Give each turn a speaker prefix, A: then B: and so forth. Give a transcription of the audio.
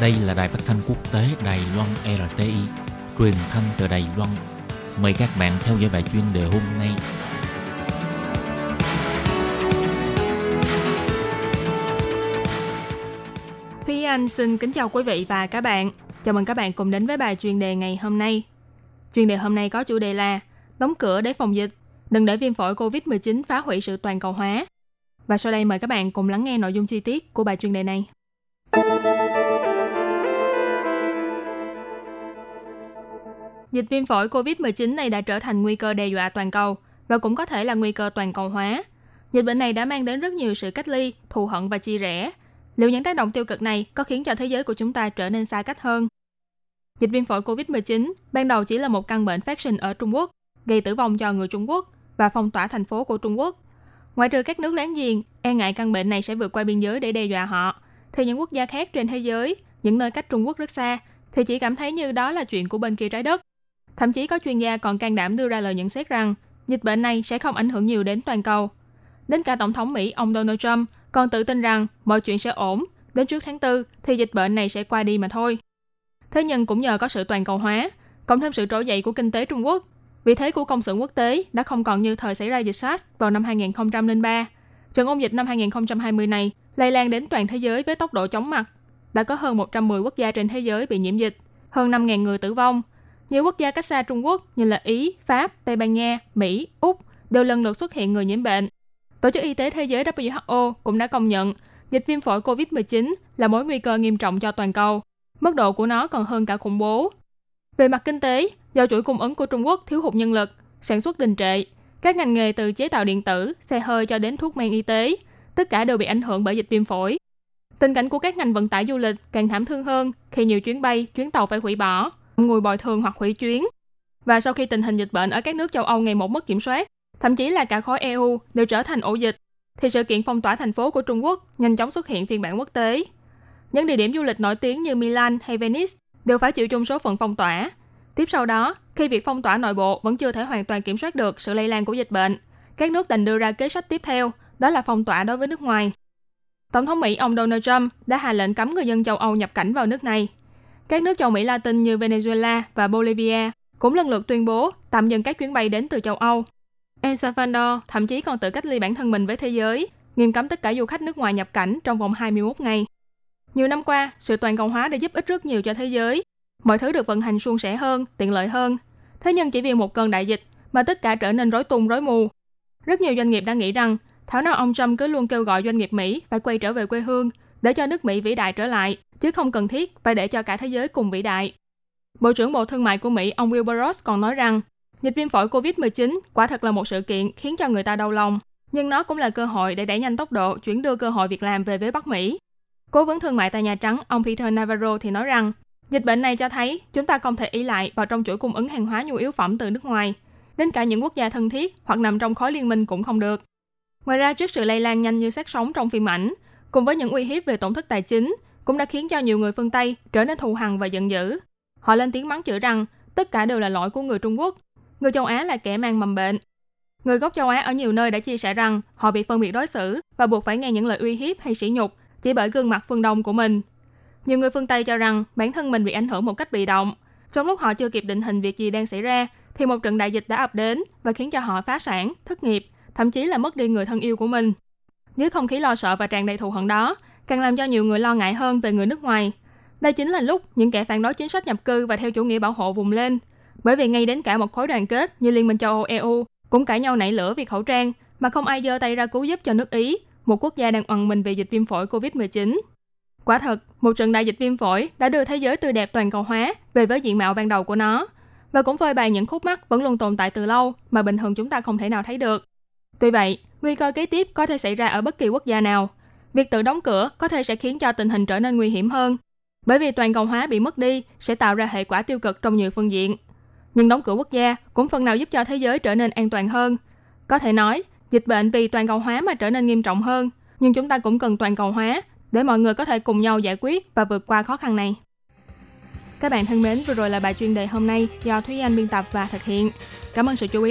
A: Đây là đài phát thanh quốc tế Đài Loan RTI, truyền thanh từ Đài Loan. Mời các bạn theo dõi bài chuyên đề hôm nay.
B: Thúy Anh xin kính chào quý vị và các bạn. Chào mừng các bạn cùng đến với bài chuyên đề ngày hôm nay. Chuyên đề hôm nay có chủ đề là Đóng cửa để phòng dịch, đừng để viêm phổi COVID-19 phá hủy sự toàn cầu hóa. Và sau đây mời các bạn cùng lắng nghe nội dung chi tiết của bài chuyên đề này. Dịch viêm phổi COVID-19 này đã trở thành nguy cơ đe dọa toàn cầu và cũng có thể là nguy cơ toàn cầu hóa. Dịch bệnh này đã mang đến rất nhiều sự cách ly, thù hận và chia rẽ. Liệu những tác động tiêu cực này có khiến cho thế giới của chúng ta trở nên xa cách hơn? Dịch viêm phổi COVID-19 ban đầu chỉ là một căn bệnh phát sinh ở Trung Quốc, gây tử vong cho người Trung Quốc và phong tỏa thành phố của Trung Quốc. Ngoài trừ các nước láng giềng, e ngại căn bệnh này sẽ vượt qua biên giới để đe dọa họ, thì những quốc gia khác trên thế giới, những nơi cách Trung Quốc rất xa, thì chỉ cảm thấy như đó là chuyện của bên kia trái đất. Thậm chí có chuyên gia còn can đảm đưa ra lời nhận xét rằng dịch bệnh này sẽ không ảnh hưởng nhiều đến toàn cầu. Đến cả Tổng thống Mỹ ông Donald Trump còn tự tin rằng mọi chuyện sẽ ổn, đến trước tháng 4 thì dịch bệnh này sẽ qua đi mà thôi. Thế nhưng cũng nhờ có sự toàn cầu hóa, cộng thêm sự trỗi dậy của kinh tế Trung Quốc, vị thế của công xưởng quốc tế đã không còn như thời xảy ra dịch SARS vào năm 2003. Trận ôn dịch năm 2020 này lây lan đến toàn thế giới với tốc độ chóng mặt. Đã có hơn 110 quốc gia trên thế giới bị nhiễm dịch, hơn 5.000 người tử vong. Nhiều quốc gia cách xa Trung Quốc như là Ý, Pháp, Tây Ban Nha, Mỹ, Úc đều lần lượt xuất hiện người nhiễm bệnh. Tổ chức Y tế Thế giới WHO cũng đã công nhận dịch viêm phổi COVID-19 là mối nguy cơ nghiêm trọng cho toàn cầu. Mức độ của nó còn hơn cả khủng bố. Về mặt kinh tế, do chuỗi cung ứng của Trung Quốc thiếu hụt nhân lực, sản xuất đình trệ, các ngành nghề từ chế tạo điện tử, xe hơi cho đến thuốc men y tế, tất cả đều bị ảnh hưởng bởi dịch viêm phổi. Tình cảnh của các ngành vận tải du lịch càng thảm thương hơn khi nhiều chuyến bay, chuyến tàu phải hủy bỏ, ngồi bồi thường hoặc hủy chuyến. Và sau khi tình hình dịch bệnh ở các nước châu Âu ngày một mất kiểm soát, thậm chí là cả khối EU đều trở thành ổ dịch, thì sự kiện phong tỏa thành phố của Trung Quốc nhanh chóng xuất hiện phiên bản quốc tế. Những địa điểm du lịch nổi tiếng như Milan hay Venice đều phải chịu chung số phận phong tỏa. Tiếp sau đó, khi việc phong tỏa nội bộ vẫn chưa thể hoàn toàn kiểm soát được sự lây lan của dịch bệnh, các nước đành đưa ra kế sách tiếp theo, đó là phong tỏa đối với nước ngoài. Tổng thống Mỹ ông Donald Trump đã hạ lệnh cấm người dân châu Âu nhập cảnh vào nước này. Các nước châu Mỹ Latin như Venezuela và Bolivia cũng lần lượt tuyên bố tạm dừng các chuyến bay đến từ châu Âu. El Salvador thậm chí còn tự cách ly bản thân mình với thế giới, nghiêm cấm tất cả du khách nước ngoài nhập cảnh trong vòng 21 ngày. Nhiều năm qua, sự toàn cầu hóa đã giúp ích rất nhiều cho thế giới. Mọi thứ được vận hành suôn sẻ hơn, tiện lợi hơn. Thế nhưng chỉ vì một cơn đại dịch mà tất cả trở nên rối tung rối mù. Rất nhiều doanh nghiệp đang nghĩ rằng thảo nào ông Trump cứ luôn kêu gọi doanh nghiệp Mỹ phải quay trở về quê hương để cho nước Mỹ vĩ đại trở lại, chứ không cần thiết phải để cho cả thế giới cùng vĩ đại. Bộ trưởng Bộ Thương mại của Mỹ ông Wilbur Ross còn nói rằng dịch viêm phổi COVID-19 quả thật là một sự kiện khiến cho người ta đau lòng, nhưng nó cũng là cơ hội để đẩy nhanh tốc độ chuyển đưa cơ hội việc làm về với Bắc Mỹ. Cố vấn thương mại tại Nhà Trắng, ông Peter Navarro thì nói rằng, dịch bệnh này cho thấy chúng ta không thể ý lại vào trong chuỗi cung ứng hàng hóa nhu yếu phẩm từ nước ngoài. Đến cả những quốc gia thân thiết hoặc nằm trong khối liên minh cũng không được. Ngoài ra, trước sự lây lan nhanh như sát sóng trong phim ảnh, cùng với những uy hiếp về tổn thất tài chính, cũng đã khiến cho nhiều người phương Tây trở nên thù hằn và giận dữ. Họ lên tiếng mắng chửi rằng tất cả đều là lỗi của người Trung Quốc. Người châu Á là kẻ mang mầm bệnh. Người gốc châu Á ở nhiều nơi đã chia sẻ rằng họ bị phân biệt đối xử và buộc phải nghe những lời uy hiếp hay sỉ nhục chỉ bởi gương mặt phương Đông của mình. Nhiều người phương Tây cho rằng bản thân mình bị ảnh hưởng một cách bị động. Trong lúc họ chưa kịp định hình việc gì đang xảy ra, thì một trận đại dịch đã ập đến và khiến cho họ phá sản, thất nghiệp, thậm chí là mất đi người thân yêu của mình. Dưới không khí lo sợ và tràn đầy thù hận đó, càng làm cho nhiều người lo ngại hơn về người nước ngoài. Đây chính là lúc những kẻ phản đối chính sách nhập cư và theo chủ nghĩa bảo hộ vùng lên. Bởi vì ngay đến cả một khối đoàn kết như Liên minh châu Âu EU cũng cãi nhau nảy lửa vì khẩu trang mà không ai giơ tay ra cứu giúp cho nước Ý, một quốc gia đang oằn mình về dịch viêm phổi COVID-19. Quả thật, một trận đại dịch viêm phổi đã đưa thế giới tươi đẹp toàn cầu hóa về với diện mạo ban đầu của nó và cũng phơi bày những khúc mắc vẫn luôn tồn tại từ lâu mà bình thường chúng ta không thể nào thấy được. Tuy vậy, nguy cơ kế tiếp có thể xảy ra ở bất kỳ quốc gia nào. Việc tự đóng cửa có thể sẽ khiến cho tình hình trở nên nguy hiểm hơn, bởi vì toàn cầu hóa bị mất đi sẽ tạo ra hệ quả tiêu cực trong nhiều phương diện. Nhưng đóng cửa quốc gia cũng phần nào giúp cho thế giới trở nên an toàn hơn. Có thể nói, dịch bệnh vì toàn cầu hóa mà trở nên nghiêm trọng hơn, nhưng chúng ta cũng cần toàn cầu hóa để mọi người có thể cùng nhau giải quyết và vượt qua khó khăn này. Các bạn thân mến, vừa rồi là bài chuyên đề hôm nay do Thúy Anh biên tập và thực hiện. Cảm ơn sự chú ý